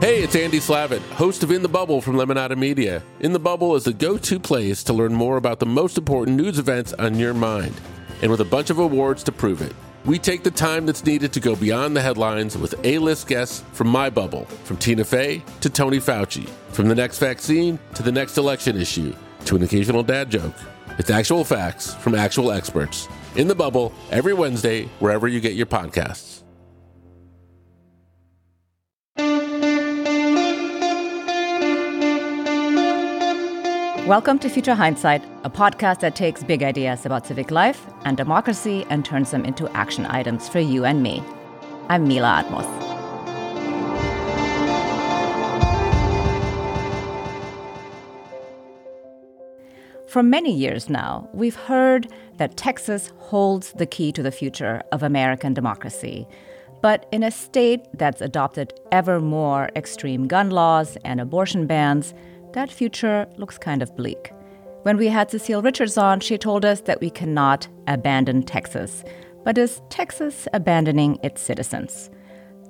Hey, it's Andy Slavitt, host of In the Bubble from Lemonada Media. In the Bubble is the go to place to learn more about the most important news events on your mind, and with a bunch of awards to prove it. We take the time that's needed to go beyond the headlines with A list guests from my bubble, from Tina Fey to Tony Fauci, from the next vaccine to the next election issue to an occasional dad joke. It's actual facts from actual experts. In the Bubble, every Wednesday, wherever you get your podcasts. Welcome to Future Hindsight, a podcast that takes big ideas about civic life and democracy and turns them into action items for you and me. I'm Mila Atmos. For many years now, we've heard that Texas holds the key to the future of American democracy. But in a state that's adopted ever more extreme gun laws and abortion bans, that future looks kind of bleak. When we had Cecile Richards on, she told us that we cannot abandon Texas. But is Texas abandoning its citizens?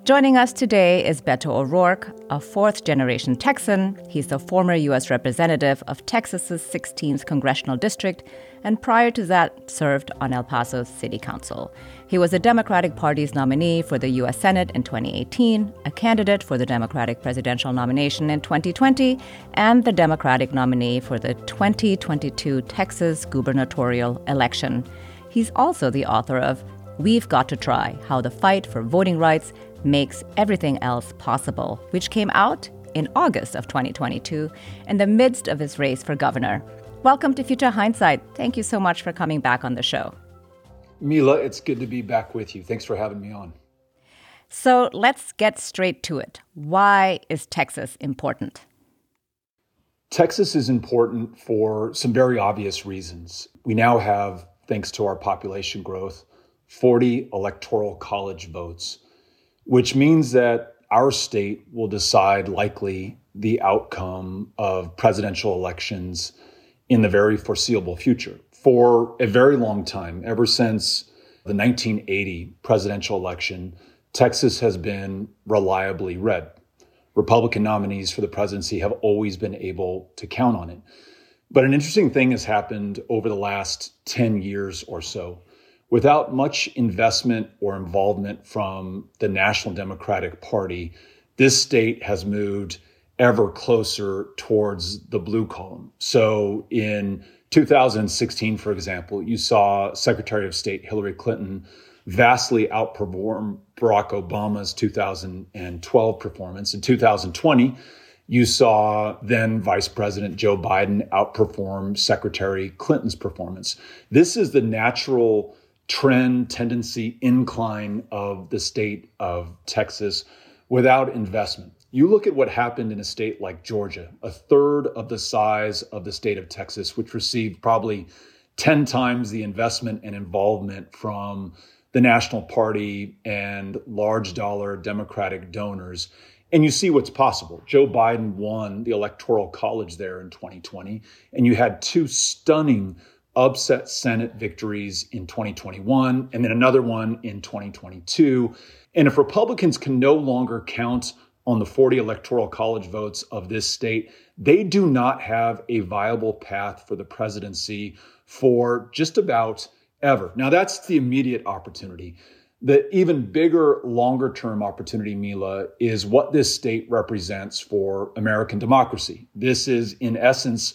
Joining us today is Beto O'Rourke, a fourth generation Texan. He's the former U.S. representative of Texas's 16th congressional district, and prior to that, served on El Paso city council. He was the Democratic Party's nominee for the U.S. Senate in 2018, a candidate for the Democratic presidential nomination in 2020, and the Democratic nominee for the 2022 Texas gubernatorial election. He's also the author of We've Got to Try How the Fight for Voting Rights Makes Everything Else Possible, which came out in August of 2022 in the midst of his race for governor. Welcome to Future Hindsight. Thank you so much for coming back on the show. Mila, it's good to be back with you. Thanks for having me on. So let's get straight to it. Why is Texas important? Texas is important for some very obvious reasons. We now have, thanks to our population growth, 40 electoral college votes, which means that our state will decide likely the outcome of presidential elections in the very foreseeable future. For a very long time, ever since the 1980 presidential election, Texas has been reliably red. Republican nominees for the presidency have always been able to count on it. But an interesting thing has happened over the last 10 years or so without much investment or involvement from the National Democratic Party, this state has moved ever closer towards the blue column. So in 2016, for example, you saw Secretary of State Hillary Clinton vastly outperform Barack Obama's 2012 performance. In 2020, you saw then Vice President Joe Biden outperform Secretary Clinton's performance. This is the natural trend, tendency, incline of the state of Texas without investment. You look at what happened in a state like Georgia, a third of the size of the state of Texas, which received probably 10 times the investment and involvement from the National Party and large dollar Democratic donors. And you see what's possible. Joe Biden won the Electoral College there in 2020, and you had two stunning upset Senate victories in 2021 and then another one in 2022. And if Republicans can no longer count on the 40 electoral college votes of this state, they do not have a viable path for the presidency for just about ever. Now, that's the immediate opportunity. The even bigger, longer term opportunity, Mila, is what this state represents for American democracy. This is, in essence,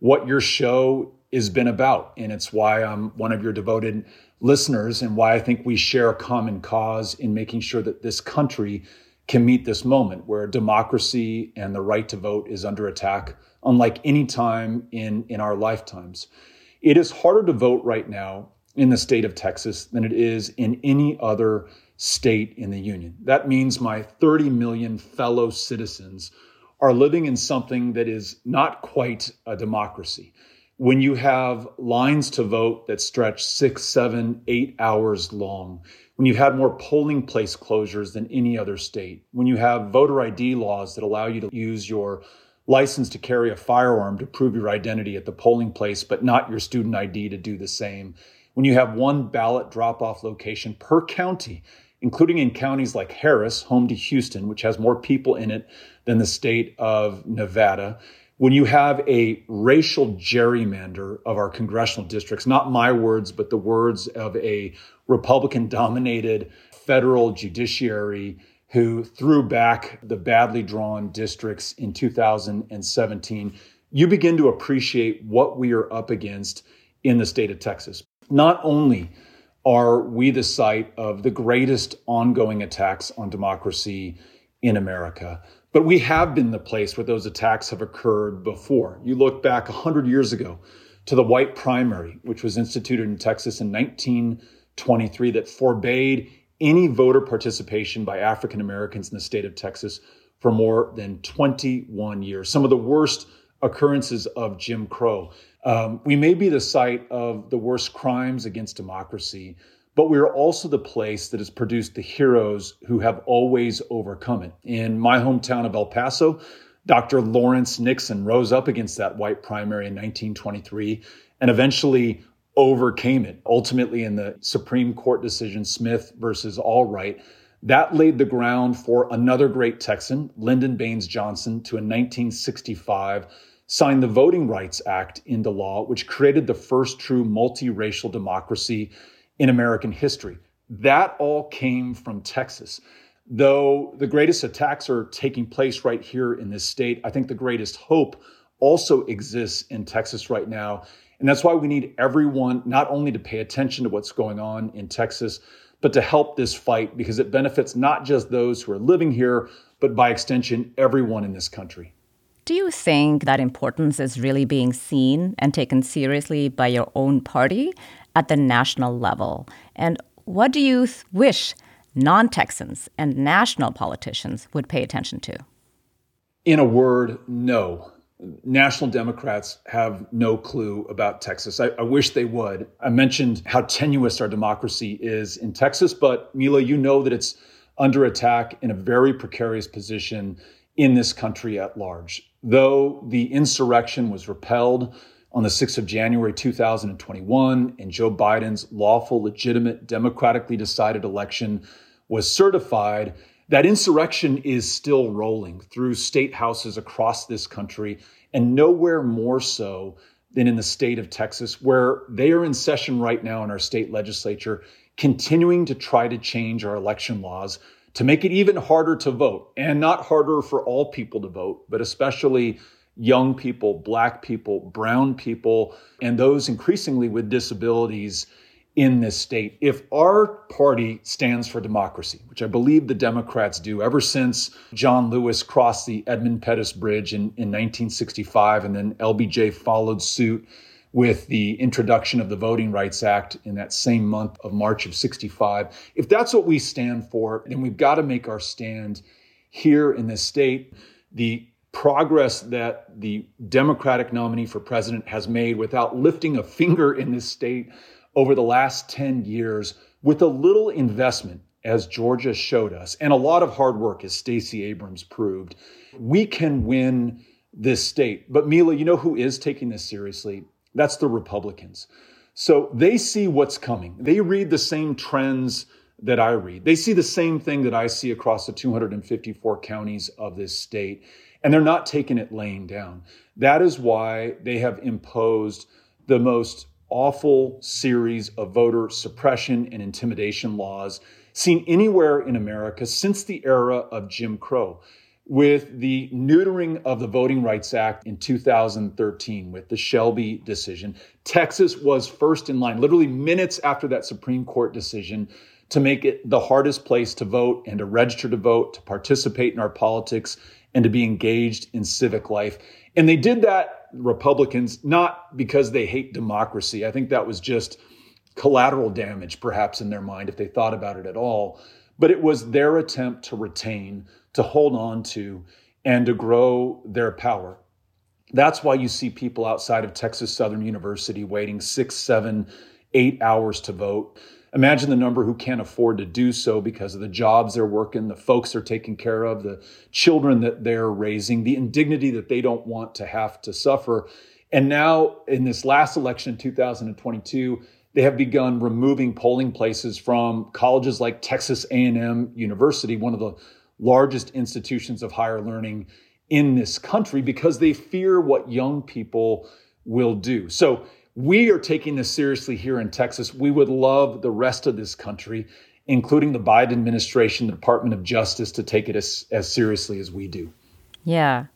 what your show has been about. And it's why I'm one of your devoted listeners and why I think we share a common cause in making sure that this country can meet this moment where democracy and the right to vote is under attack, unlike any time in, in our lifetimes. It is harder to vote right now in the state of Texas than it is in any other state in the union. That means my 30 million fellow citizens are living in something that is not quite a democracy when you have lines to vote that stretch six, seven, eight hours long, when you've had more polling place closures than any other state, when you have voter ID laws that allow you to use your license to carry a firearm to prove your identity at the polling place, but not your student ID to do the same, when you have one ballot drop off location per county including in counties like Harris, home to Houston, which has more people in it than the state of Nevada, when you have a racial gerrymander of our congressional districts, not my words, but the words of a Republican dominated federal judiciary who threw back the badly drawn districts in 2017, you begin to appreciate what we are up against in the state of Texas. Not only are we the site of the greatest ongoing attacks on democracy in America, but we have been the place where those attacks have occurred before. You look back 100 years ago to the white primary, which was instituted in Texas in 1923, that forbade any voter participation by African Americans in the state of Texas for more than 21 years. Some of the worst occurrences of Jim Crow. Um, we may be the site of the worst crimes against democracy, but we are also the place that has produced the heroes who have always overcome it. In my hometown of El Paso, Dr. Lawrence Nixon rose up against that white primary in 1923 and eventually overcame it. Ultimately, in the Supreme Court decision, Smith versus Allwright, that laid the ground for another great Texan, Lyndon Baines Johnson, to in 1965 sign the Voting Rights Act into law, which created the first true multiracial democracy in American history. That all came from Texas. Though the greatest attacks are taking place right here in this state, I think the greatest hope also exists in Texas right now. And that's why we need everyone not only to pay attention to what's going on in Texas, but to help this fight because it benefits not just those who are living here, but by extension, everyone in this country. Do you think that importance is really being seen and taken seriously by your own party at the national level? And what do you th- wish non Texans and national politicians would pay attention to? In a word, no. National Democrats have no clue about Texas. I, I, wish they would. I mentioned how tenuous our democracy is in Texas, but Mila, you know that it's under attack in a very precarious position in this country at large. Though the insurrection was repelled on the 6th of January 2021 and Joe Biden's lawful, legitimate, democratically decided election was certified, that insurrection is still rolling through state houses across this country, and nowhere more so than in the state of Texas, where they are in session right now in our state legislature, continuing to try to change our election laws to make it even harder to vote and not harder for all people to vote, but especially young people, black people, brown people, and those increasingly with disabilities in this state. If our party stands for democracy, which I believe the Democrats do ever since John Lewis crossed the Edmund Pettus Bridge in, in 1965, and then LBJ followed suit with the introduction of the Voting Rights Act in that same month of March of 65. If that's what we stand for, then we've got to make our stand here in this state. The progress that the Democratic nominee for president has made without lifting a finger in this state over the last 10 years with a little investment as Georgia showed us and a lot of hard work as Stacey Abrams proved we can win this state but Mila you know who is taking this seriously that's the Republicans. So they see what's coming. They read the same trends that I read. They see the same thing that I see across the 254 counties of this state, and they're not taking it laying down. That is why they have imposed the most awful series of voter suppression and intimidation laws seen anywhere in America since the era of Jim Crow with the neutering of the Voting Rights Act in 2013 with the Shelby decision, Texas was first in line, literally minutes after that Supreme Court decision, to make it the hardest place to vote and to register to vote, to participate in our politics, and to be engaged in civic life. And they did that, Republicans, not because they hate democracy. I think that was just collateral damage, perhaps, in their mind, if they thought about it at all. But it was their attempt to retain to hold on to and to grow their power. That's why you see people outside of Texas Southern University waiting six, seven, eight hours to vote. Imagine the number who can't afford to do so because of the jobs they're working, the folks they're taking care of, the children that they're raising, the indignity that they don't want to have to suffer. And now, in this last election, 2022, they have begun removing polling places from colleges like Texas A&M University, one of the largest institutions of higher learning in this country because they fear what young people will do. So we are taking this seriously here in Texas. We would love the rest of this country, including the Biden administration, the Department of Justice, to take it as, as seriously as we do. Yeah.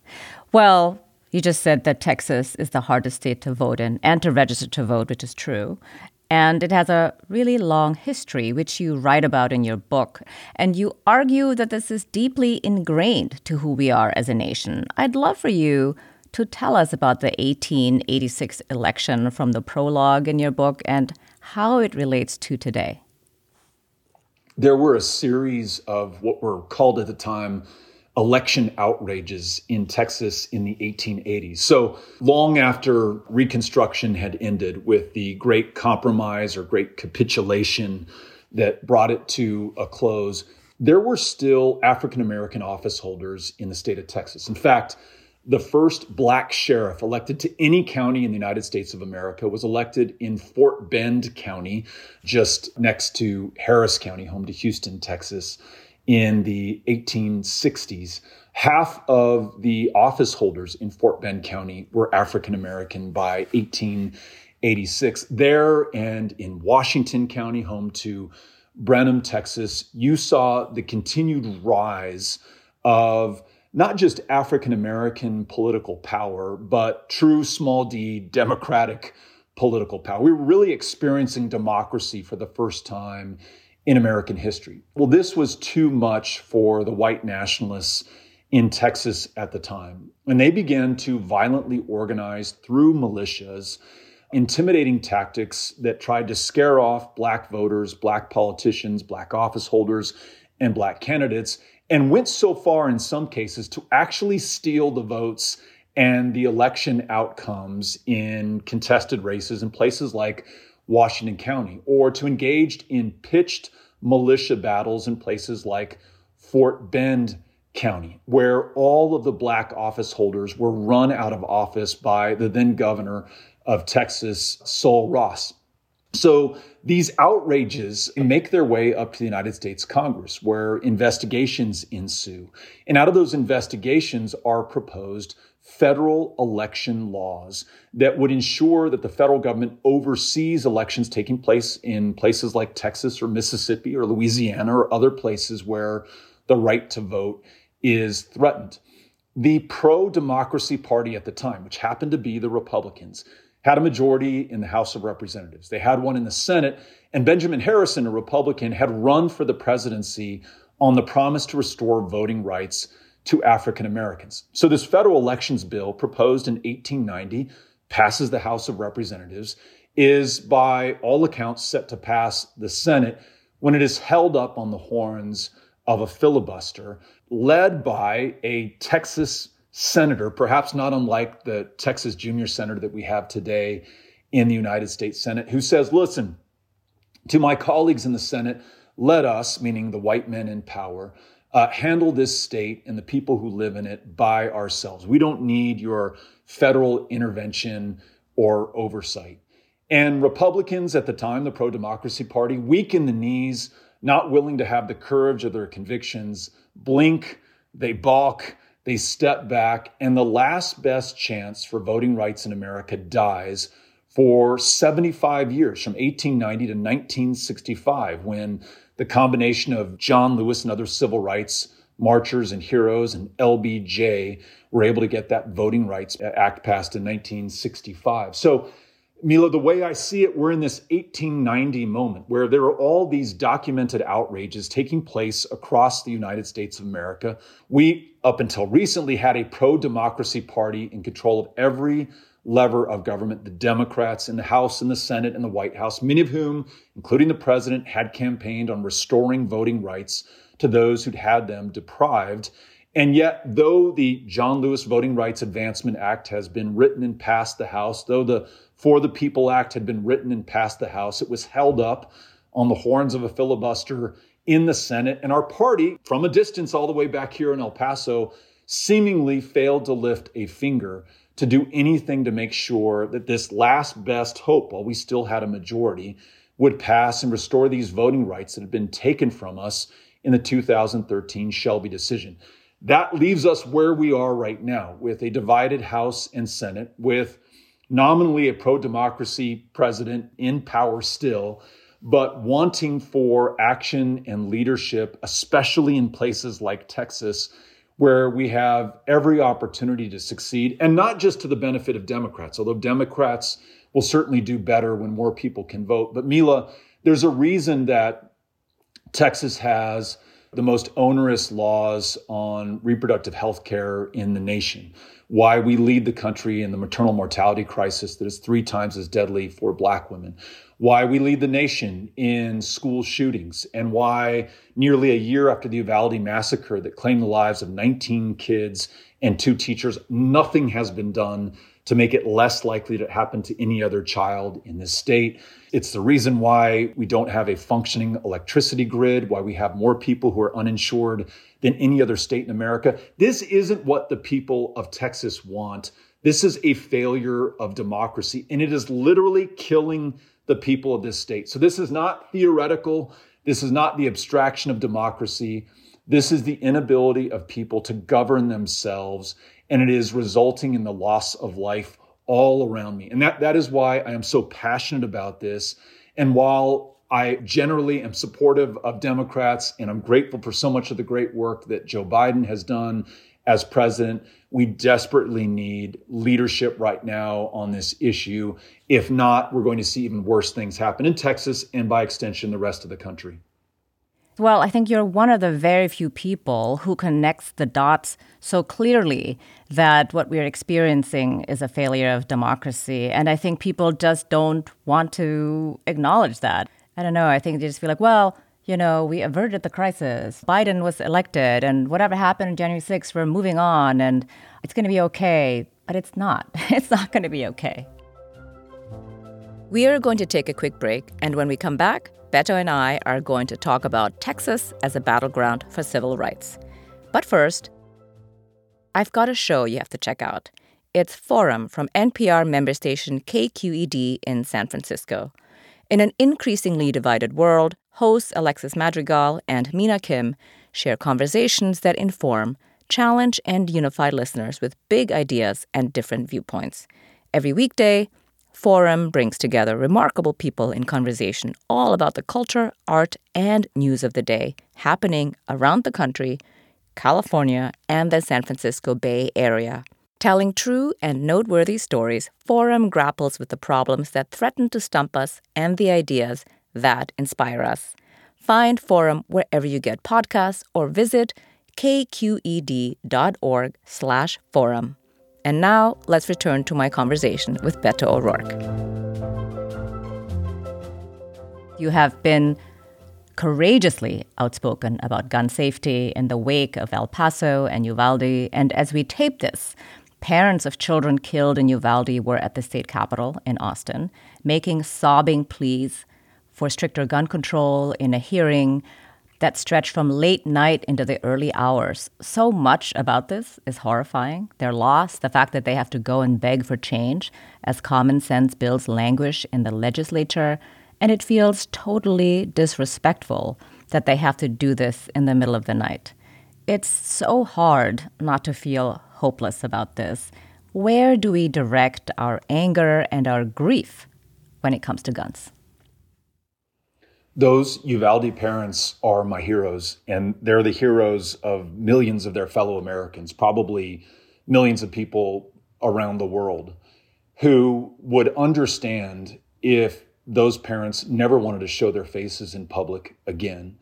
Well, you just said that Texas is the hardest state to vote in and to register to vote, which is true. And it has a really long history, which you write about in your book. And you argue that this is deeply ingrained to who we are as a nation. I'd love for you to tell us about the 1886 election from the prologue in your book and how it relates to today. There were a series of what were called at the time election outrages in Texas in the 1880s. So long after Reconstruction had ended with the Great Compromise or Great Capitulation that brought it to a close, there were still African American office holders in the state of Texas. In fact, the first black sheriff elected to any county in the United States of America was elected in Fort Bend County, just next to Harris County, home to Houston, Texas in the 1860s. Half of the office holders in Fort Bend County were African American by 1886. There and in Washington County, home to Brenham, Texas, you saw the continued rise of not just African American political power, but true small d democratic political power. We were really experiencing democracy for the first time in American history. Well, this was too much for the white nationalists in Texas at the time. And they began to violently organize through militias intimidating tactics that tried to scare off black voters, black politicians, black office holders, and black candidates, and went so far in some cases to actually steal the votes and the election outcomes in contested races in places like Washington County, or to engage in pitched militia battles in places like Fort Bend County, where all of the black office holders were run out of office by the then governor of Texas, Sul Ross. So these outrages make their way up to the United States Congress, where investigations ensue. And out of those investigations are proposed federal election laws that would ensure that the federal government oversees elections taking place in places like Texas or Mississippi or Louisiana or other places where the right to vote is threatened. The pro democracy party at the time, which happened to be the Republicans, had a majority in the House of Representatives. They had one in the Senate, and Benjamin Harrison, a Republican, had run for the presidency on the promise to restore voting rights to African Americans. So this federal elections bill proposed in 1890 passes the House of Representatives is by all accounts set to pass the Senate when it is held up on the horns of a filibuster led by a Texas senator, perhaps not unlike the Texas junior senator that we have today in the United States Senate, who says, listen, to my colleagues in the Senate, let us, meaning the white men in power, uh, handle this state and the people who live in it by ourselves. We don't need your federal intervention or oversight. And Republicans at the time, the pro democracy party, weak in the knees, not willing to have the courage of their convictions, blink, they balk, they step back, and the last best chance for voting rights in America dies for 75 years, from 1890 to 1965, when the combination of John Lewis and other civil rights marchers and heroes and LBJ were able to get that Voting Rights Act passed in 1965. So, Mila, the way I see it, we're in this 1890 moment where there are all these documented outrages taking place across the United States of America. We, up until recently, had a pro democracy party in control of every lever of government, the Democrats in the House and the Senate and the White House, many of whom, including the president, had campaigned on restoring voting rights to those who'd had them deprived. And yet, though the John Lewis Voting Rights Advancement Act has been written and passed the House, though the For the People Act had been written and passed the House, it was held up on the horns of a filibuster in the Senate. And our party, from a distance all the way back here in El Paso, seemingly failed to lift a finger to do anything to make sure that this last best hope, while we still had a majority, would pass and restore these voting rights that had been taken from us in the 2013 Shelby decision. That leaves us where we are right now with a divided House and Senate, with nominally a pro democracy president in power still, but wanting for action and leadership, especially in places like Texas, where we have every opportunity to succeed, and not just to the benefit of Democrats, although Democrats will certainly do better when more people can vote. But Mila, there's a reason that Texas has the most onerous laws on reproductive health care in the nation, why we lead the country in the maternal mortality crisis that is three times as deadly for black women, why we lead the nation in school shootings, and why nearly a year after the Uvalde massacre that claimed the lives of 19 kids and two teachers, nothing has been done to make it less likely to happen to any other child in this state. It's the reason why we don't have a functioning electricity grid, why we have more people who are uninsured than any other state in America. This isn't what the people of Texas want. This is a failure of democracy, and it is literally killing the people of this state. So, this is not theoretical. This is not the abstraction of democracy. This is the inability of people to govern themselves and it is resulting in the loss of life all around me. And that, that is why I am so passionate about this. And while I generally am supportive of Democrats and I'm grateful for so much of the great work that Joe Biden has done as president, we desperately need leadership right now on this issue. If not, we're going to see even worse things happen in Texas and by extension, the rest of the country. Well, I think you're one of the very few people who connects the dots so clearly that what we're experiencing is a failure of democracy. And I think people just don't want to acknowledge that. I don't know. I think they just feel like, well, you know, we averted the crisis. Biden was elected, and whatever happened on January 6th, we're moving on, and it's going to be okay. But it's not. It's not going to be okay. We are going to take a quick break, and when we come back, Beto and I are going to talk about Texas as a battleground for civil rights. But first, I've got a show you have to check out. It's Forum from NPR member station KQED in San Francisco. In an increasingly divided world, hosts Alexis Madrigal and Mina Kim share conversations that inform, challenge, and unify listeners with big ideas and different viewpoints. Every weekday, Forum brings together remarkable people in conversation all about the culture, art, and news of the day happening around the country, California, and the San Francisco Bay Area. Telling true and noteworthy stories, Forum grapples with the problems that threaten to stump us and the ideas that inspire us. Find Forum wherever you get podcasts or visit kqed.org/forum. And now let's return to my conversation with Beto O'Rourke. You have been courageously outspoken about gun safety in the wake of El Paso and Uvalde. And as we tape this, parents of children killed in Uvalde were at the state capitol in Austin, making sobbing pleas for stricter gun control in a hearing that stretch from late night into the early hours. So much about this is horrifying. Their loss, the fact that they have to go and beg for change as common sense bills languish in the legislature, and it feels totally disrespectful that they have to do this in the middle of the night. It's so hard not to feel hopeless about this. Where do we direct our anger and our grief when it comes to guns? Those Uvalde parents are my heroes, and they're the heroes of millions of their fellow Americans, probably millions of people around the world who would understand if those parents never wanted to show their faces in public again,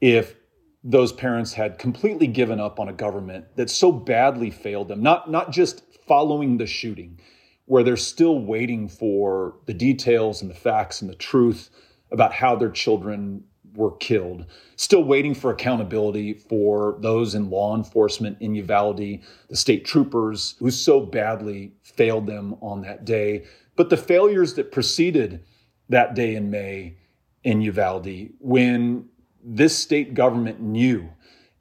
if those parents had completely given up on a government that so badly failed them, not, not just following the shooting, where they're still waiting for the details and the facts and the truth about how their children were killed. Still waiting for accountability for those in law enforcement in Uvalde, the state troopers who so badly failed them on that day. But the failures that preceded that day in May in Uvalde, when this state government knew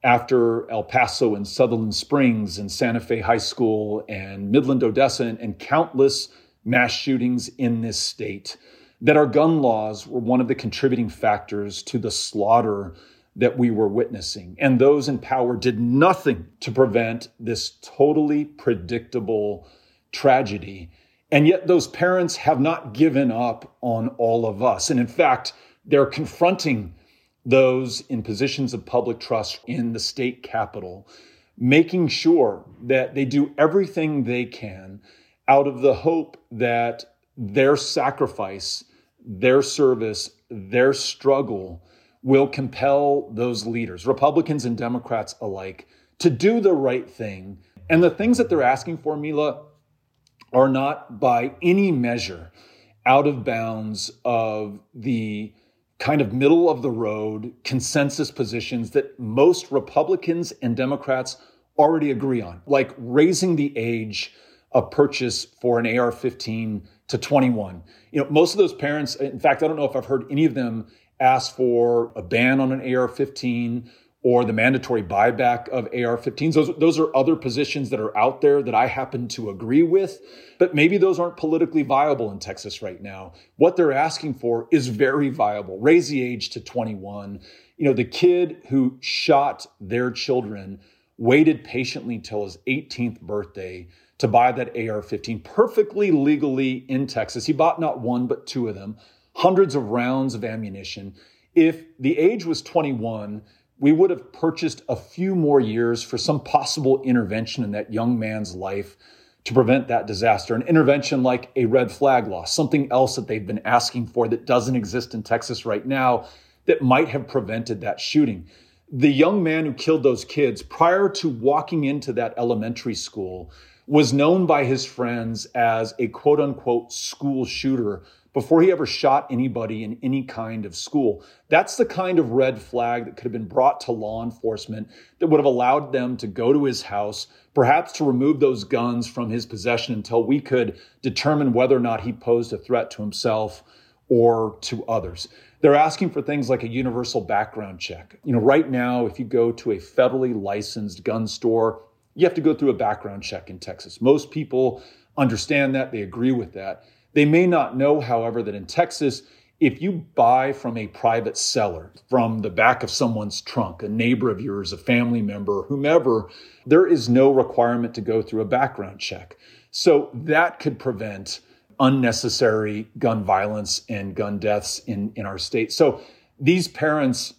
after El Paso and Sutherland Springs and Santa Fe High School and Midland, Odessa, and, countless mass shootings in this state, that our gun laws were one of the contributing factors to the slaughter that we were witnessing. And those in power did nothing to prevent this totally predictable tragedy. And yet, those parents have not given up on all of us. And in fact, they're confronting those in positions of public trust in the state capitol, making sure that they do everything they can out of the hope that their sacrifice, their service, their struggle will compel those leaders, Republicans and Democrats alike, to do the right thing. And the things that they're asking for, Mila, are not by any measure out of bounds of the kind of middle of the road consensus positions that most Republicans and Democrats already agree on, like raising the age of purchase for an AR 15 to 21. You know, most of those parents, in fact, I don't know if I've heard any of them ask for a ban on an AR 15 or the mandatory buyback of AR 15s. Those, those are other positions that are out there that I happen to agree with, but maybe those aren't politically viable in Texas right now. What they're asking for is very viable. Raise the age to 21. You know, the kid who shot their children waited patiently till his 18th birthday to buy that AR 15 perfectly legally in Texas. He bought not one, but two of them, hundreds of rounds of ammunition. If the age was 21, we would have purchased a few more years for some possible intervention in that young man's life to prevent that disaster. An intervention like a red flag law, something else that they've been asking for that doesn't exist in Texas right now that might have prevented that shooting. The young man who killed those kids prior to walking into that elementary school was known by his friends as a quote unquote school shooter before he ever shot anybody in any kind of school. That's the kind of red flag that could have been brought to law enforcement that would have allowed them to go to his house, perhaps to remove those guns from his possession until we could determine whether or not he posed a threat to himself or to others. They're asking for things like a universal background check. You know, right now, if you go to a federally licensed gun store, you have to go through a background check in Texas. Most people understand that, they agree with that. They may not know, however, that in Texas, if you buy from a private seller, from the back of someone's trunk, a neighbor of yours, a family member, whomever, there is no requirement to go through a background check. So that could prevent unnecessary gun violence and gun deaths in, in our state. So these parents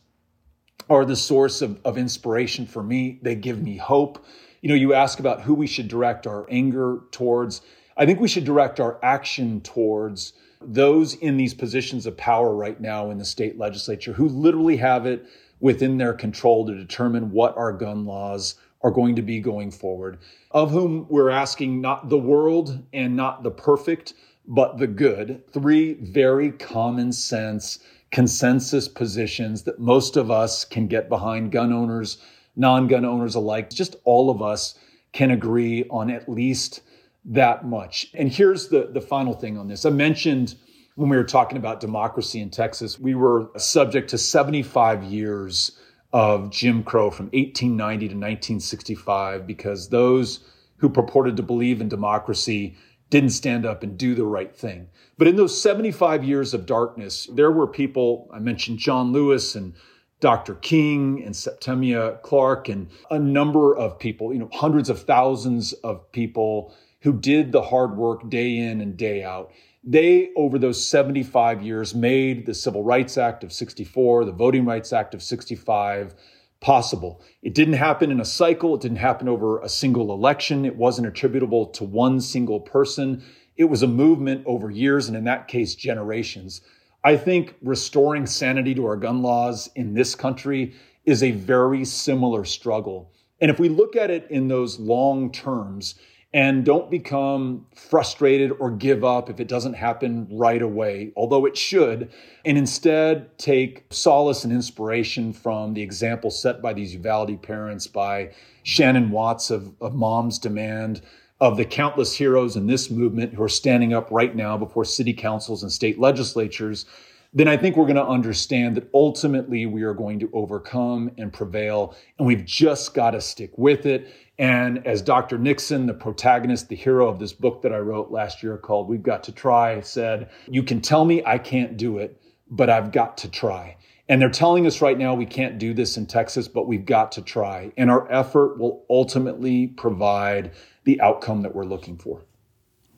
are the source of, of inspiration for me. They give me hope. You know, you ask about who we should direct our anger towards. I think we should direct our action towards those in these positions of power right now in the state legislature who literally have it within their control to determine what our gun laws are going to be going forward, of whom we're asking not the world and not the perfect, but the good. Three very common sense consensus positions that most of us can get behind gun owners, non gun owners alike. Just all of us can agree on at least that much. And here's the, the final thing on this. I mentioned when we were talking about democracy in Texas, we were subject to 75 years of Jim Crow from 1890 to 1965 because those who purported to believe in democracy didn't stand up and do the right thing. But in those 75 years of darkness, there were people, I mentioned John Lewis and Dr. King and Septima Clark and a number of people, you know, hundreds of thousands of people who did the hard work day in and day out. They, over those 75 years, made the Civil Rights Act of 64, the Voting Rights Act of 65 possible. It didn't happen in a cycle. It didn't happen over a single election. It wasn't attributable to one single person. It was a movement over years, and in that case, generations. I think restoring sanity to our gun laws in this country is a very similar struggle. And if we look at it in those long terms, and don't become frustrated or give up if it doesn't happen right away, although it should, and instead take solace and inspiration from the example set by these Uvalde parents, by Shannon Watts of, of Moms Demand, of the countless heroes in this movement who are standing up right now before city councils and state legislatures then I think we're going to understand that ultimately we are going to overcome and prevail. And we've just got to stick with it. And as Dr. Nixon, the protagonist, the hero of this book that I wrote last year called We've Got to Try, said, You can tell me I can't do it, but I've got to try. And they're telling us right now we can't do this in Texas, but we've got to try. And our effort will ultimately provide the outcome that we're looking for.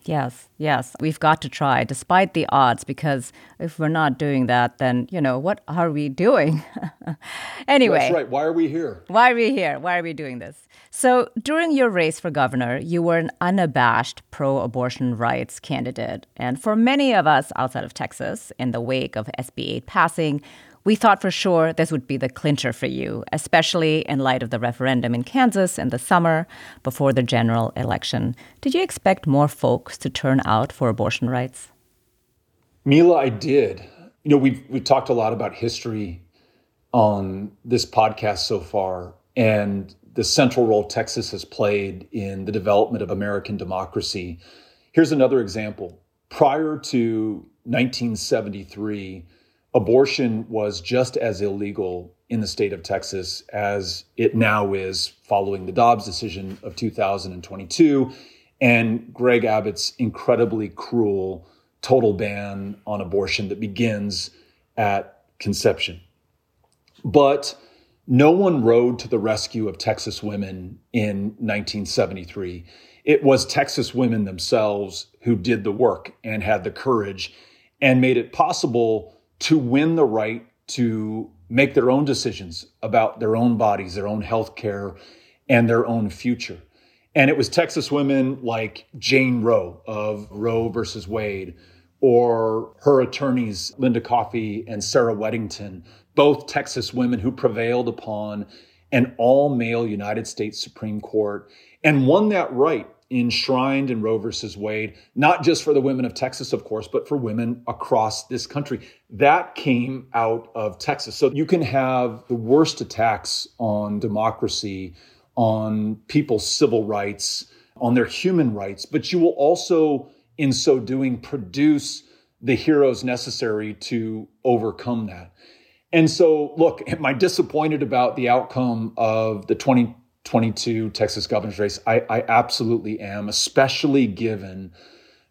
Yes, yes. We've got to try despite the odds because if we're not doing that, then, you know, what are we doing? anyway. That's right. Why are we here? Why are we here? Why are we doing this? So, during your race for governor, you were an unabashed pro abortion rights candidate. And for many of us outside of Texas, in the wake of SB 8 passing, we thought for sure this would be the clincher for you, especially in light of the referendum in Kansas in the summer before the general election. Did you expect more folks to turn out for abortion rights? Mila, I did. You know, we've we've talked a lot about history on this podcast so far and the central role Texas has played in the development of American democracy. Here's another example. Prior to 1973, abortion was just as illegal in the state of Texas as it now is following the Dobbs decision of 2022 and Greg Abbott's incredibly cruel total ban on abortion that begins at conception. But no one rode to the rescue of Texas women in 1973. It was Texas women themselves who did the work and had the courage and made it possible to win the right to make their own decisions about their own bodies, their own health care, and their own future. And it was Texas women like Jane Roe of Roe versus Wade, or her attorneys, Linda Coffey and Sarah Weddington, both Texas women who prevailed upon an all male United States Supreme Court and won that right enshrined in Roe versus Wade, not just for the women of Texas, of course, but for women across this country. That came out of Texas. So you can have the worst attacks on democracy, on people's civil rights, on their human rights, but you will also, in so doing, produce the heroes necessary to overcome that. And so, look, am I disappointed about the outcome of the 20- 22 Texas governor's race, I, I absolutely am, especially given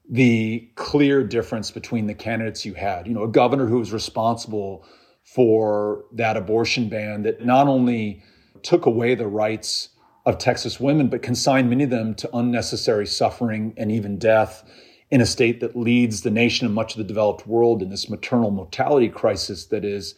the clear difference between the candidates you had. You know, a governor who was responsible for that abortion ban that not only took away the rights of Texas women, but consigned many of them to unnecessary suffering and even death in a state that leads the nation and much of the developed world in this maternal mortality crisis that is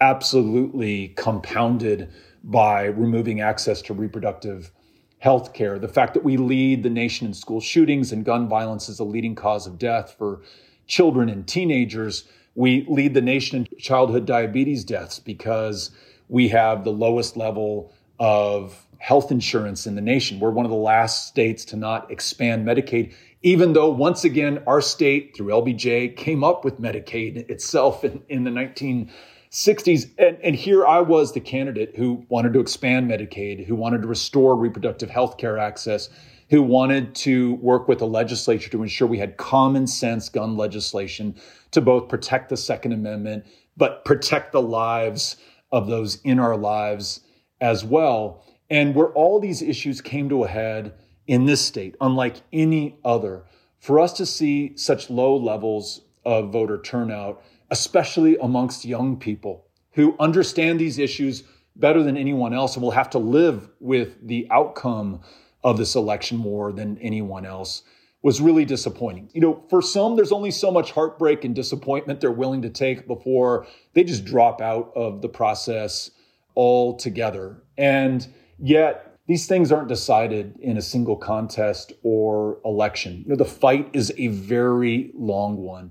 absolutely compounded by removing access to reproductive health care. The fact that we lead the nation in school shootings and gun violence is a leading cause of death for children and teenagers. We lead the nation in childhood diabetes deaths because we have the lowest level of health insurance in the nation. We're one of the last states to not expand Medicaid, even though once again, our state through LBJ came up with Medicaid itself in, in the 19- 60s. And, and here I was the candidate who wanted to expand Medicaid, who wanted to restore reproductive health care access, who wanted to work with the legislature to ensure we had common sense gun legislation to both protect the Second Amendment, but protect the lives of those in our lives as well. And where all these issues came to a head in this state, unlike any other, for us to see such low levels of voter turnout especially amongst young people who understand these issues better than anyone else and will have to live with the outcome of this election more than anyone else was really disappointing. You know, for some, there's only so much heartbreak and disappointment they're willing to take before they just drop out of the process altogether. And yet, these things aren't decided in a single contest or election. You know, the fight is a very long one.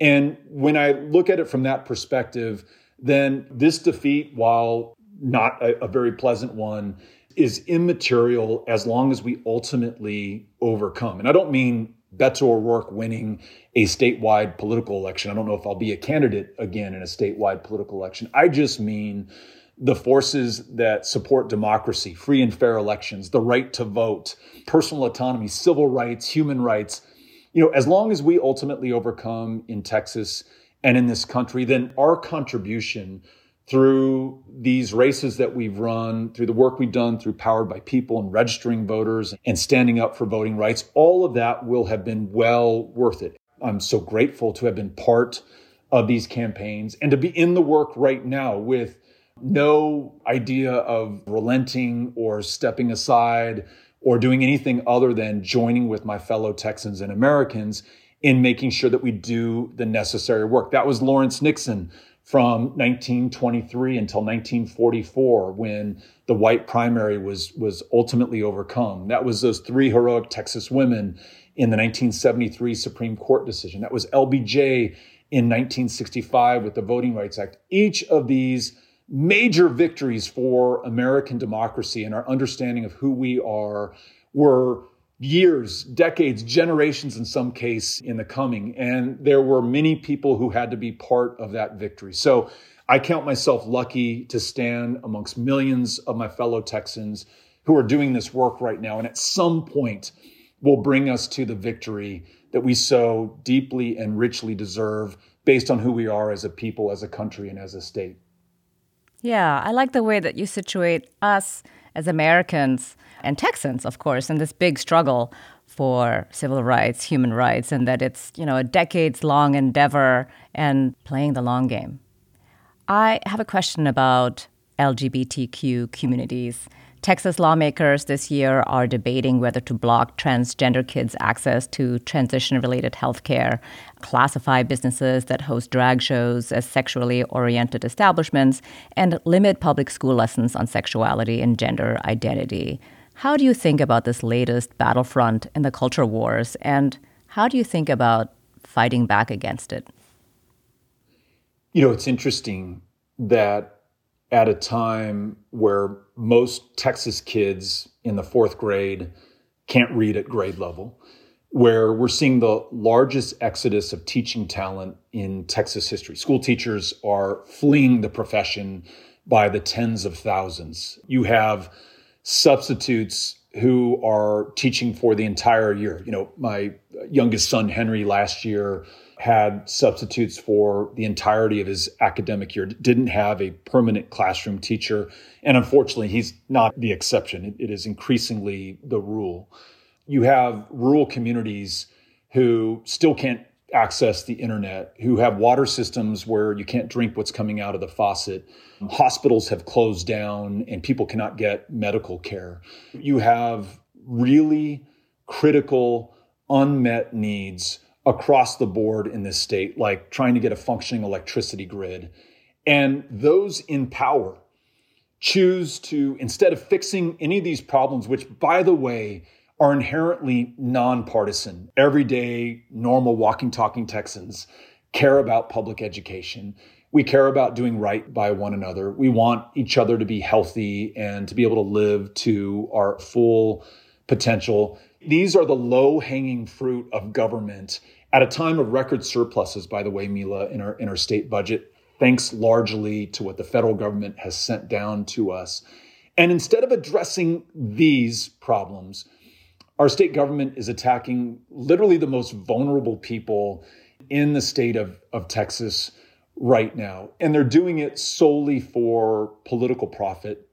And when I look at it from that perspective, then this defeat, while not a, a, very pleasant one, is immaterial as long as we ultimately overcome. And I don't mean Beto O'Rourke winning a statewide political election. I don't know if I'll be a candidate again in a statewide political election. I just mean the forces that support democracy, free and fair elections, the right to vote, personal autonomy, civil rights, human rights, you know, as long as we ultimately overcome in Texas and in this country, then our contribution through these races that we've run, through the work we've done through Powered by People and registering voters and standing up for voting rights, all of that will have been well worth it. I'm so grateful to have been part of these campaigns and to be in the work right now with no idea of relenting or stepping aside or doing anything other than joining with my fellow Texans and Americans in making sure that we do the necessary work. That was Lawrence Nixon from 1923 until 1944 when the white primary was was ultimately overcome. That was those three heroic Texas women in the 1973 Supreme Court decision. That was LBJ in 1965 with the Voting Rights Act. Each of these major victories for American democracy and our understanding of who we are were years, decades, generations in some case in the coming. And there were many people who had to be part of that victory. So I count myself lucky to stand amongst millions of my fellow Texans who are doing this work right now. And at some point will bring us to the victory that we so deeply and richly deserve based on who we are as a people, as a country, and as a state. Yeah, I like the way that you situate us as Americans and Texans, of course, in this big struggle for civil rights, human rights, and that it's, you know, a decades long endeavor and playing the long game. I have a question about LGBTQ communities. Texas lawmakers this year are debating whether to block transgender kids' access to transition related health care, classify businesses that host drag shows as sexually oriented establishments, and limit public school lessons on sexuality and gender identity. How do you think about this latest battlefront in the culture wars, and how do you think about fighting back against it? You know, it's interesting that at a time where most Texas kids in the fourth grade can't read at grade level, where we're seeing the largest exodus of teaching talent in Texas history. School teachers are fleeing the profession by the tens of thousands. You have substitutes who are teaching for the entire year. You know, my youngest son, Henry, last year had substitutes for the entirety of his academic year, didn't have a permanent classroom teacher. And unfortunately, he's not the exception. it, is increasingly the rule. You have rural communities who still can't access the internet, who have water systems where you can't drink what's coming out of the faucet. Hospitals have closed down and people cannot get medical care. You have really critical, unmet needs across the board in this state, like trying to get a functioning electricity grid. And those in power choose to, instead of fixing any of these problems, which, by the way, are inherently nonpartisan, everyday, normal, walking, talking Texans care about public education. We care about doing right by one another. We want each other to be healthy and to be able to live to our full potential. These are the low hanging fruit of government at a time of record surpluses, by the way, Mila, in our, in our state budget, thanks largely to what the federal government has sent down to us. And instead of addressing these problems, our state government is attacking literally the most vulnerable people in the state of, of Texas right now. And they're doing it solely for political profit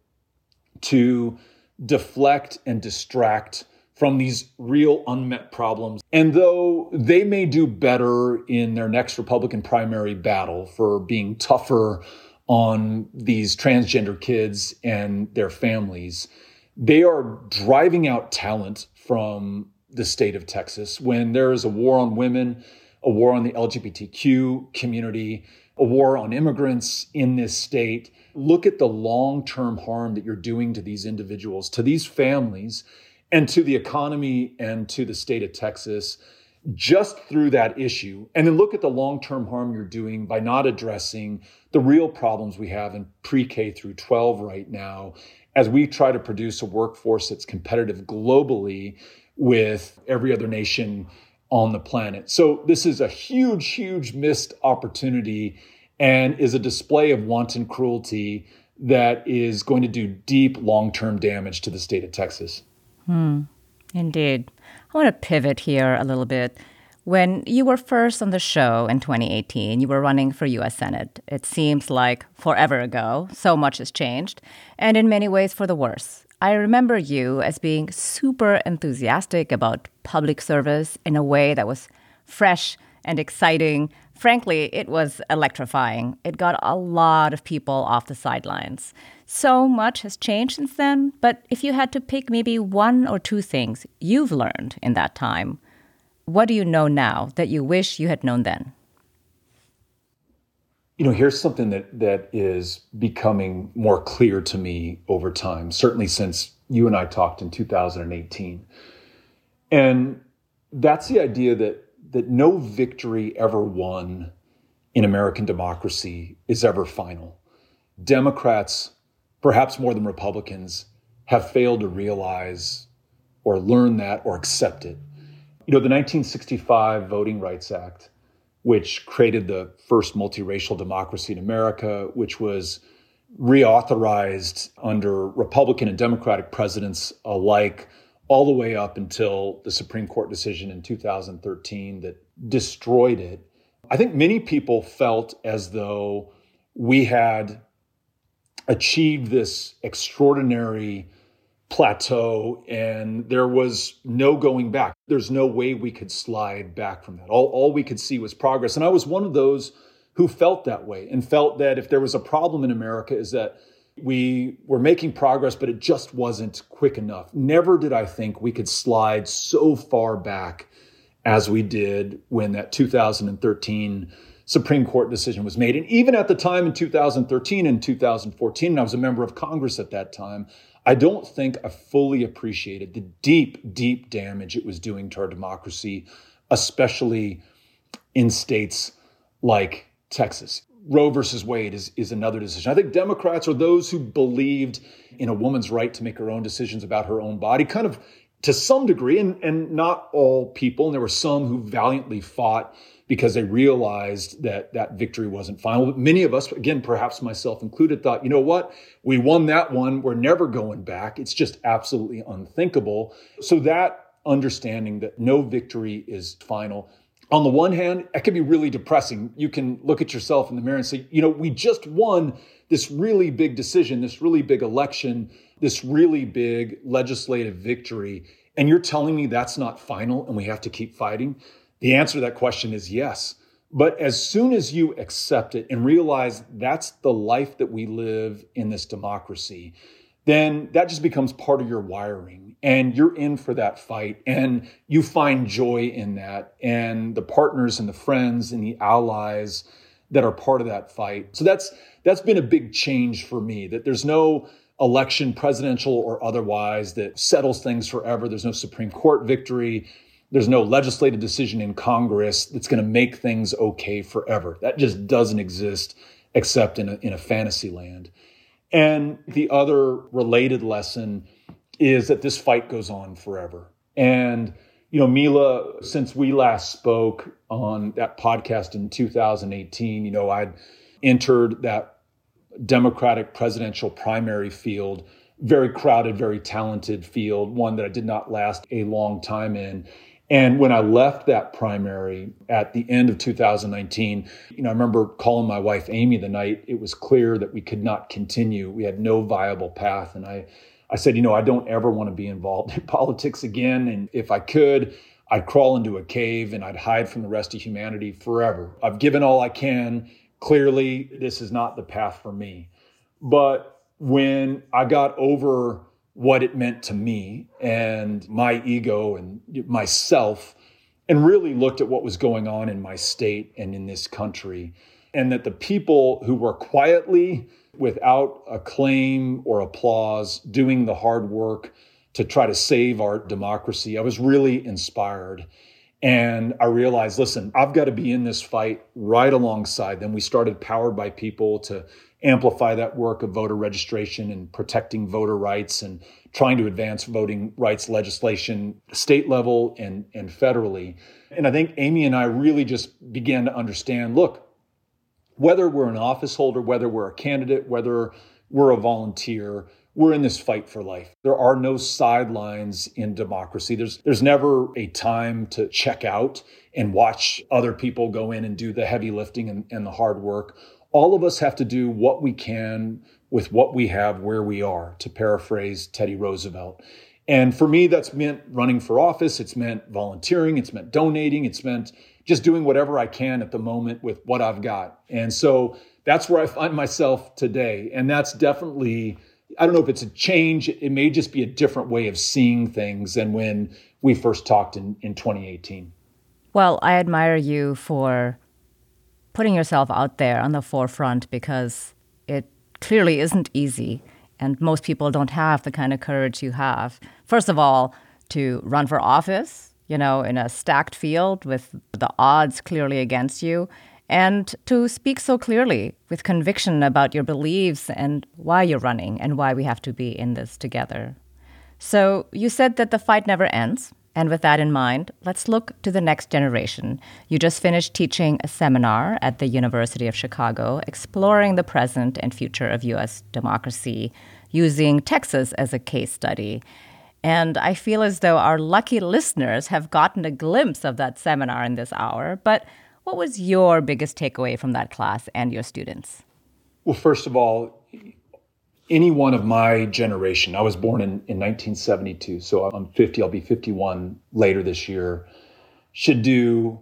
to deflect and distract from these real unmet problems. And though they may do better in their next Republican primary battle for being tougher on these transgender kids and their families, they are driving out talent from the state of Texas when there is a war on women, a war on the LGBTQ community, a war on immigrants in this state. Look at the long term harm that you're doing to these individuals, to these families and to the economy and to the state of Texas just through that issue. And then look at the long term harm you're doing by not addressing the real problems we have in pre K through 12 right now as we try to produce a workforce that's competitive globally with every other nation on the planet. So this is a huge, huge missed opportunity and is a display of wanton cruelty that is going to do deep long term damage to the state of Texas. Hmm, indeed. I want to pivot here a little bit. When you were first on the show in 2018, you were running for US Senate. It seems like forever ago. So much has changed, and in many ways for the worse. I remember you as being super enthusiastic about public service in a way that was fresh and exciting. Frankly, it was electrifying. It got a lot of people off the sidelines. So much has changed since then, but if you had to pick maybe one or two things you've learned in that time, what do you know now that you wish you had known then? You know, here's something that that is becoming more clear to me over time, certainly since you and I talked in 2018. And that's the idea that that no victory ever won in American democracy is ever final. Democrats, perhaps more than Republicans, have failed to realize or learn that or accept it. You know, the 1965 Voting Rights Act, which created the first multiracial democracy in America, which was reauthorized under Republican and Democratic presidents alike, all the way up until the Supreme Court decision in 2013 that destroyed it. I think many people felt as though we had achieved this extraordinary plateau and there was no going back. There's no way we could slide back from that. All, all we could see was progress. And I was one of those who felt that way and felt that if there was a problem in America is that we were making progress, but it just wasn't quick enough. Never did I think we could slide so far back as we did when that 2013 Supreme Court decision was made. And even at the time in 2013 and 2014, and I was a member of Congress at that time, I don't think I fully appreciated the deep, deep damage it was doing to our democracy, especially in states like Texas. Roe versus Wade is, is another decision. I think Democrats are those who believed in a woman's right to make her own decisions about her own body, kind of to some degree, and, and not all people. And there were some who valiantly fought because they realized that that victory wasn't final. But many of us, again, perhaps myself included, thought, you know what? We won that one. We're never going back. It's just absolutely unthinkable. So that understanding that no victory is final. On the one hand, it can be really depressing. You can look at yourself in the mirror and say, you know, we just won this really big decision, this really big election, this really big legislative victory. And you're telling me that's not final and we have to keep fighting? The answer to that question is yes. But as soon as you accept it and realize that's the life that we live in this democracy, then that just becomes part of your wiring and you're in for that fight and you find joy in that and the partners and the friends and the allies that are part of that fight. So that's that's been a big change for me that there's no election presidential or otherwise that settles things forever. There's no Supreme Court victory. There's no legislative decision in Congress that's going to make things okay forever. That just doesn't exist except in a, in a fantasy land. And the other related lesson is that this fight goes on forever. And, you know, Mila, since we last spoke on that podcast in 2018, you know, I'd entered that Democratic presidential primary field, very crowded, very talented field, one that I did not last a long time in. And when I left that primary at the end of 2019, you know, I remember calling my wife Amy the night it was clear that we could not continue. We had no viable path. And I, I said, you know, I don't ever want to be involved in politics again. And if I could, I'd crawl into a cave and I'd hide from the rest of humanity forever. I've given all I can. Clearly, this is not the path for me. But when I got over what it meant to me and my ego and myself, and really looked at what was going on in my state and in this country. And that the people who were quietly, without acclaim or applause, doing the hard work to try to save our democracy, I was really inspired. And I realized, listen, I've got to be in this fight right alongside them. We started Powered by People to amplify that work of voter registration and protecting voter rights and trying to advance voting rights legislation state level and, and federally. And I think Amy and I really just began to understand look, whether we're an office holder, whether we're a candidate, whether we're a volunteer, we're in this fight for life. There are no sidelines in democracy. There's there's never a time to check out and watch other people go in and do the heavy lifting and, and the hard work. All of us have to do what we can with what we have where we are, to paraphrase Teddy Roosevelt. And for me, that's meant running for office. It's meant volunteering. It's meant donating. It's meant just doing whatever I can at the moment with what I've got. And so that's where I find myself today. And that's definitely, I don't know if it's a change. It may just be a different way of seeing things than when we first talked in, in 2018. Well, I admire you for putting yourself out there on the forefront because it clearly isn't easy. And most people don't have the kind of courage you have. First of all, to run for office, you know, in a stacked field with the odds clearly against you, and to speak so clearly with conviction about your beliefs and why you're running and why we have to be in this together. So, you said that the fight never ends. And with that in mind, let's look to the next generation. You just finished teaching a seminar at the University of Chicago exploring the present and future of U.S. democracy using Texas as a case study. And I feel as though our lucky listeners have gotten a glimpse of that seminar in this hour. But what was your biggest takeaway from that class and your students? Well, first of all, anyone of my generation, I was born in, in 1972, so I'm 50, I'll be 51 later this year, should do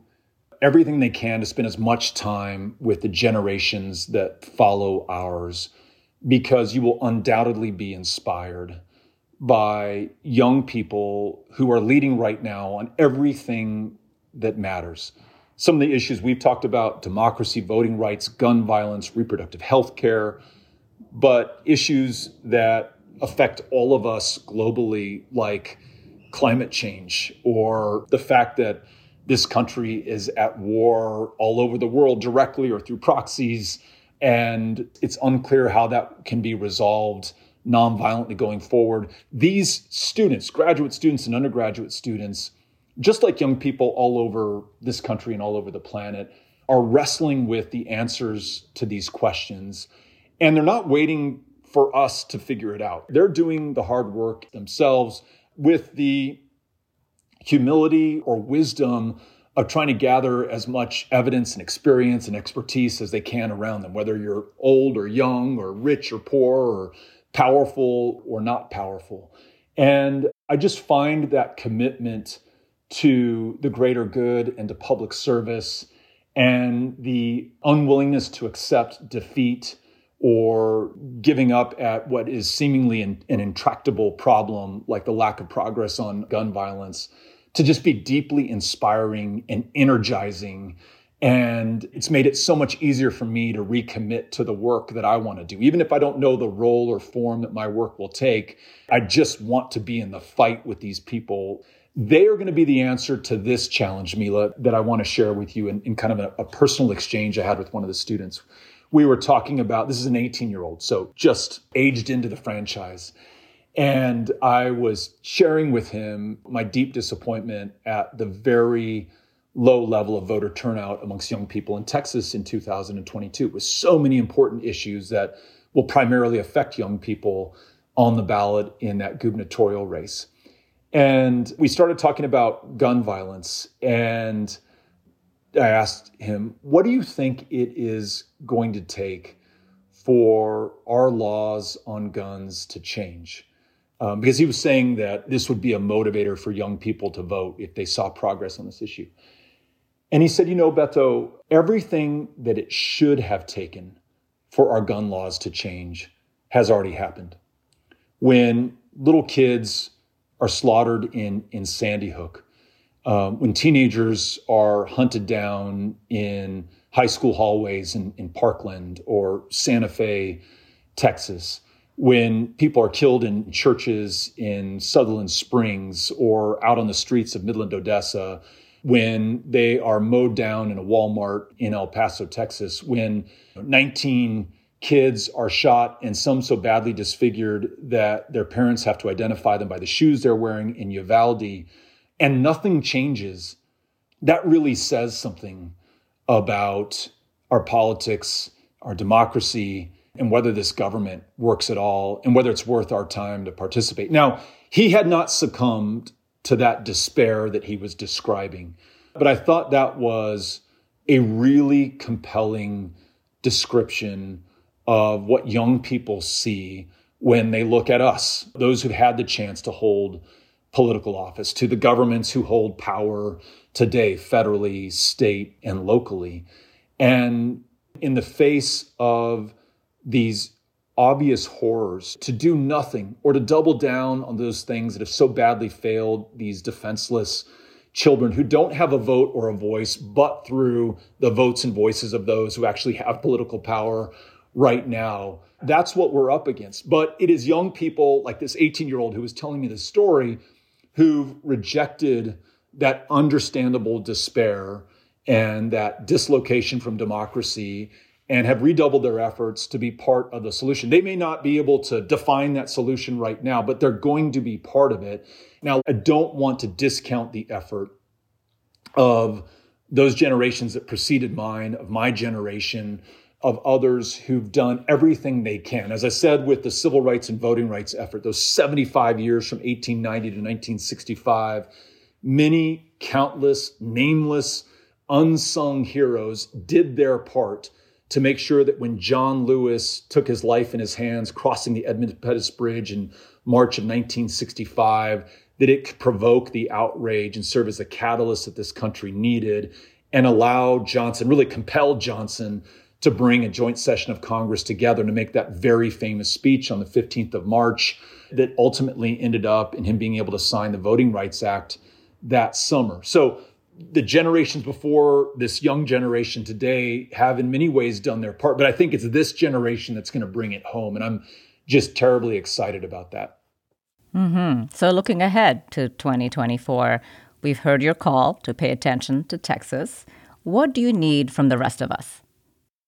everything they can to spend as much time with the generations that follow ours because you will undoubtedly be inspired by young people who are leading right now on everything that matters. Some of the issues we've talked about democracy, voting rights, gun violence, reproductive health care, but issues that affect all of us globally, like climate change or the fact that this country is at war all over the world directly or through proxies. And it's unclear how that can be resolved nonviolently going forward. These students, graduate students and undergraduate students, just like young people all over this country and all over the planet, are wrestling with the answers to these questions and they're not waiting for us to figure it out. They're doing the hard work themselves with the humility or wisdom of trying to gather as much evidence and experience and expertise as they can around them, whether you're old or young or rich or poor or powerful or not powerful. And I just find that commitment to the greater good and to public service and the unwillingness to accept defeat or giving up at what is seemingly an, an, intractable problem like the lack of progress on gun violence to just be deeply inspiring and energizing and it's made it so much easier for me to recommit to the work that I want to do. Even if I don't know the role or form that my work will take, I just want to be in the fight with these people. They are going to be the answer to this challenge, Mila, that I want to share with you in, in kind of a, a personal exchange I had with one of the students we were talking about this is an 18 year old, so just aged into the franchise. And I was sharing with him my deep disappointment at the very low level of voter turnout amongst young people in Texas in 2022 with so many important issues that will primarily affect young people on the ballot in that gubernatorial race. And we started talking about gun violence and I asked him, What do you think it is going to take for our laws on guns to change? Um, because he was saying that this would be a motivator for young people to vote if they saw progress on this issue. And he said, You know, Beto, everything that it should have taken for our gun laws to change has already happened. When little kids are slaughtered in, in Sandy Hook, um, when teenagers are hunted down in high school hallways in, in Parkland or Santa Fe, Texas, when people are killed in churches in Sutherland Springs or out on the streets of Midland, Odessa, when they are mowed down in a Walmart in El Paso, Texas, when 19 kids are shot and some so badly disfigured that their parents have to identify them by the shoes they're wearing in Uvalde, and nothing changes, that really says something about our politics, our democracy, and whether this government works at all and whether it's worth our time to participate. Now, he had not succumbed to that despair that he was describing, but I thought that was a really compelling description of what young people see when they look at us, those who've had the chance to hold political office, to the governments who hold power today, federally, state, and locally. And in the face of these obvious horrors, to do nothing or to double down on those things that have so badly failed these defenseless children who don't have a vote or a voice, but through the votes and voices of those who actually have political power right now. That's what we're up against. But it is young people like this 18 year old who was telling me this story who've rejected that understandable despair and that dislocation from democracy and have redoubled their efforts to be part of the solution. They may not be able to define that solution right now, but they're going to be part of it. Now, I don't want to discount the effort of those generations that preceded mine, of my generation, of others who've done everything they can. As I said, with the civil rights and voting rights effort, those 75 years from 1890 to 1965, many countless, nameless, unsung heroes did their part to make sure that when John Lewis took his life in his hands crossing the Edmund Pettus Bridge in March of 1965, that it could provoke the outrage and serve as a catalyst that this country needed and allow Johnson, really compel Johnson to bring a joint session of Congress together to make that very famous speech on the 15th of March that ultimately ended up in him being able to sign the Voting Rights Act that summer. So the generations before this young generation today have in many ways done their part, but I think it's this generation that's going to bring it home. And I'm just terribly excited about that. Mm-hmm. So looking ahead to 2024, we've heard your call to pay attention to Texas. What do you need from the rest of us?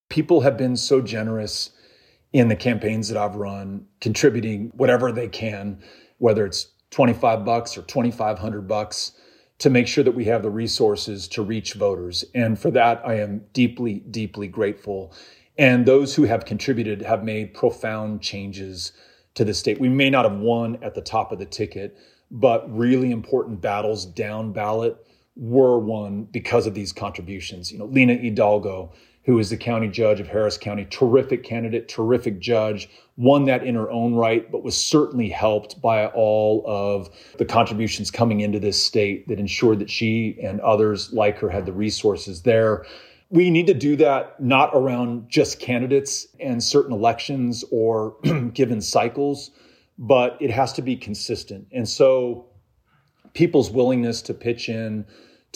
People have been so generous in the campaigns that I've run, contributing whatever they can, whether it's 25 bucks or 2500 bucks to make sure that we have the resources to reach voters. And for that, I am deeply, deeply grateful. And those who have contributed have made profound changes to the state. We may not have won at the top of the ticket, but really important battles down ballot were won because of these contributions. You know, Lina Hidalgo who is the county judge of Harris County. Terrific candidate, terrific judge, won that in her own right, but was certainly helped by all of the contributions coming into this state that ensured that she and others like her had the resources there. We need to do that not around just candidates and certain elections or given cycles, but it has to be consistent. And so people's willingness to pitch in,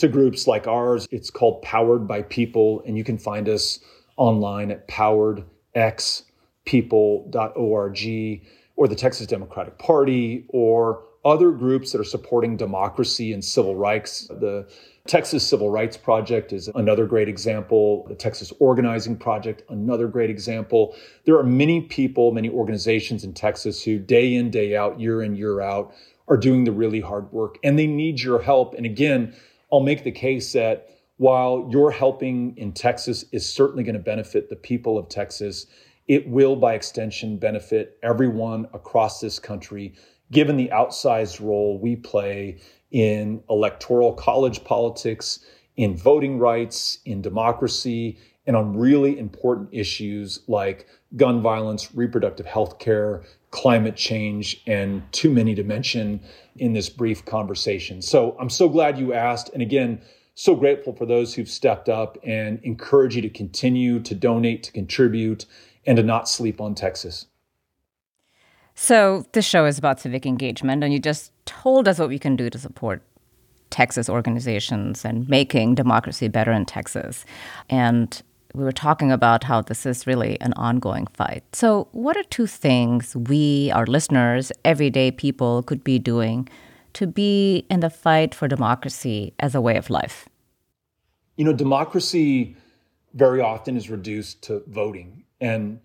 to groups like ours. It's called Powered by People, and you can find us online at poweredxpeople.org or the Texas Democratic Party or other groups that are supporting democracy and civil rights. The Texas Civil Rights Project is another great example. The Texas Organizing Project, another great example. There are many people, many organizations in Texas who day in, day out, year in, year out are doing the really hard work and they need your help. And again, I'll make the case that while your helping in Texas is certainly going to benefit the people of Texas, it will, by extension, benefit everyone across this country, given the outsized role we play in electoral college politics, in voting rights, in democracy, and on really important issues like gun violence, reproductive health care, climate change, and too many to mention in this brief conversation. So I'm so glad you asked. And again, so grateful for those who've stepped up and encourage you to continue to donate, to contribute, and to not sleep on Texas. So, this show is about civic engagement, and you just told us what we can do to support Texas organizations and making democracy better in Texas. And we were talking about how this is really an ongoing fight. So, what are two things we, our listeners, everyday people, could be doing to be in the fight for democracy as a way of life? You know, democracy very often is reduced to voting. And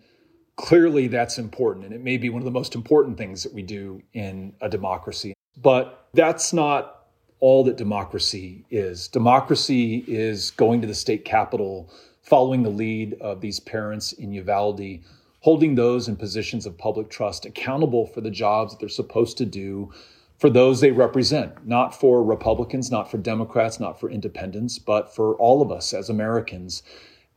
clearly that's important. And it may be one of the most important things that we do in a democracy. But that's not all that democracy is. Democracy is going to the state capitol following the lead of these parents in Uvalde, holding those in positions of public trust accountable for the jobs that they're supposed to do for those they represent, not for Republicans, not for Democrats, not for independents, but for all of us as Americans,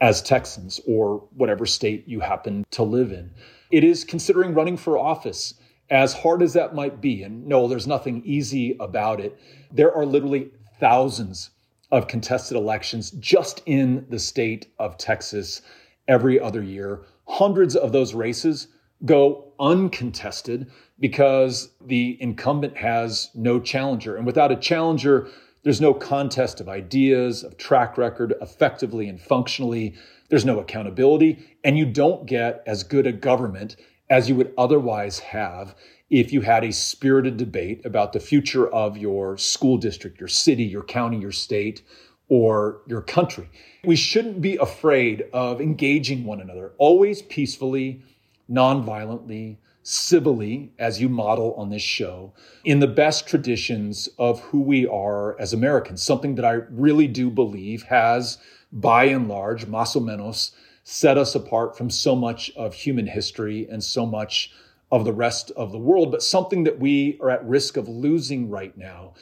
as Texans, or whatever state you happen to live in. It is considering running for office, as hard as that might be. And no, there's nothing easy about it. There are literally thousands of contested elections just in the state of Texas every other year. Hundreds of those races go uncontested because the incumbent has no challenger. And without a challenger, there's no contest of ideas, of track record, effectively and functionally. There's no accountability. And you don't get as good a government as you would otherwise have if you had a spirited debate about the future of your school district, your city, your county, your state, or your country. We shouldn't be afraid of engaging one another, always peacefully, nonviolently, civilly, as you model on this show, in the best traditions of who we are as Americans, something that I really do believe has, by and large, más o menos, set us apart from so much of human history and so much of the rest of the world, but something that we are at risk of losing right now.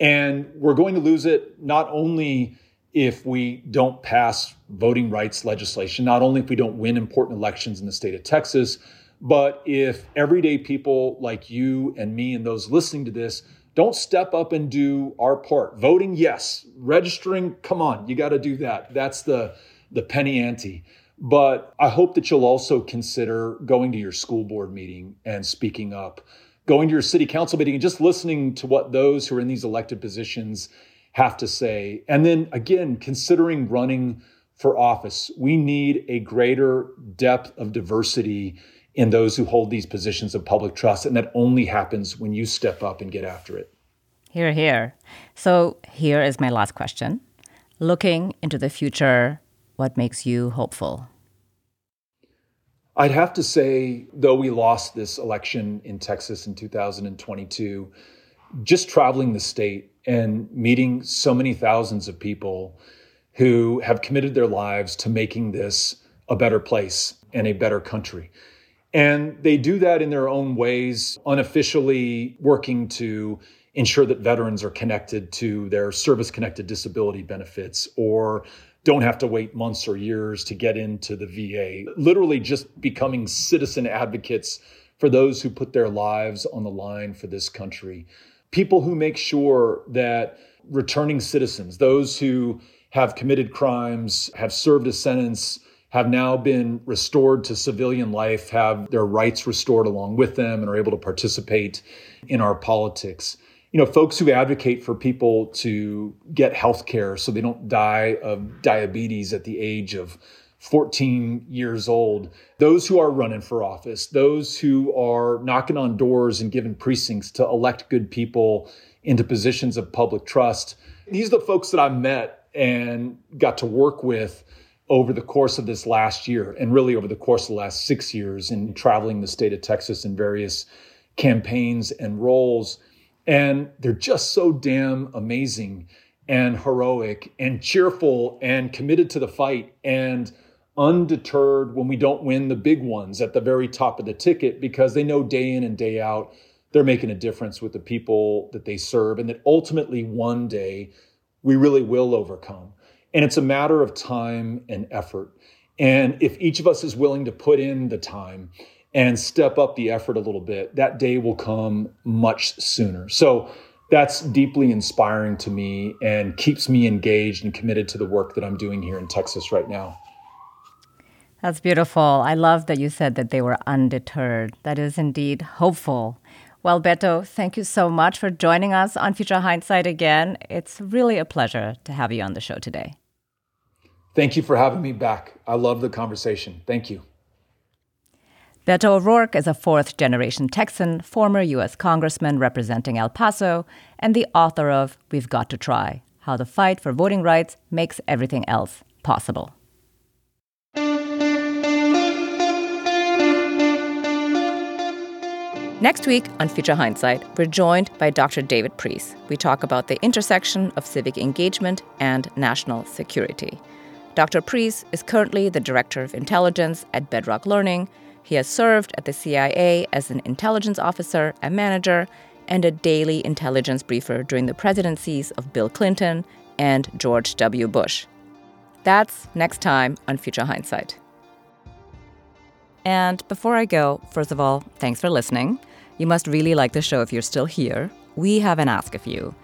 And we're going to lose it not only if we don't pass voting rights legislation, not only if we don't win important elections in the state of Texas, but if everyday people like you and me and those listening to this don't step up and do our part. Voting, yes. Registering, come on, you got to do that. That's the the penny ante. But I hope that you'll also consider going to your school board meeting and speaking up, going to your city council meeting and just listening to what those who are in these elected positions have to say. And then again, considering running for office, we need a greater depth of diversity in those who hold these positions of public trust. And that only happens when you step up and get after it. Hear, hear. So here is my last question. Looking into the future, what makes you hopeful? I'd have to say, though we lost this election in Texas in 2022, just traveling the state and meeting so many thousands of people who have committed their lives to making this a better place and a better country. And they do that in their own ways, unofficially working to ensure that veterans are connected to their service connected disability benefits or don't have to wait months or years to get into the VA. Literally just becoming citizen advocates for those who put their lives on the line for this country. People who make sure that returning citizens, those who have committed crimes, have served a sentence, have now been restored to civilian life, have their rights restored along with them, and are able to participate in our politics. You know, folks who advocate for people to get health care so they don't die of diabetes at the age of 14 years old, those who are running for office, those who are knocking on doors and giving precincts to elect good people into positions of public trust. These are the folks that I met and got to work with over the course of this last year and really over the course of the last six years in traveling the state of Texas in various campaigns and roles. And they're just so damn amazing and heroic and cheerful and committed to the fight and undeterred when we don't win the big ones at the very top of the ticket because they know day in and day out they're making a difference with the people that they serve and that ultimately one day we really will overcome. And it's a matter of time and effort. And if each of us is willing to put in the time and step up the effort a little bit, that day will come much sooner. So that's deeply inspiring to me and keeps me engaged and committed to the work that I'm doing here in Texas right now. That's beautiful. I love that you said that they were undeterred. That is indeed hopeful. Well, Beto, thank you so much for joining us on Future Hindsight again. It's really a pleasure to have you on the show today. Thank you for having me back. I love the conversation. Thank you. Beto O'Rourke is a fourth generation Texan, former U.S. Congressman representing El Paso, and the author of We've Got to Try How the Fight for Voting Rights Makes Everything Else Possible. Next week on Future Hindsight, we're joined by Dr. David Priess. We talk about the intersection of civic engagement and national security. Dr. Priess is currently the Director of Intelligence at Bedrock Learning He has served at the CIA as an intelligence officer and manager and a daily intelligence briefer during the presidencies of Bill Clinton and George W. Bush. That's next time on Future Hindsight. And before I go, first of all, thanks for listening. You must really like the show if you're still here. We have an ask of you.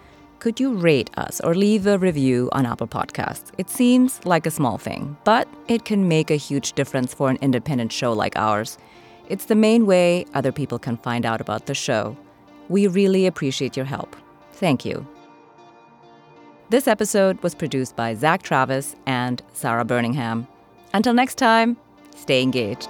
Could you rate us or leave a review on Apple Podcasts? It seems like a small thing, but it can make a huge difference for an independent show like ours. It's the main way other people can find out about the show. We really appreciate your help. Thank you. This episode was produced by Zach Travis and Sarah Birmingham. Until next time, stay engaged.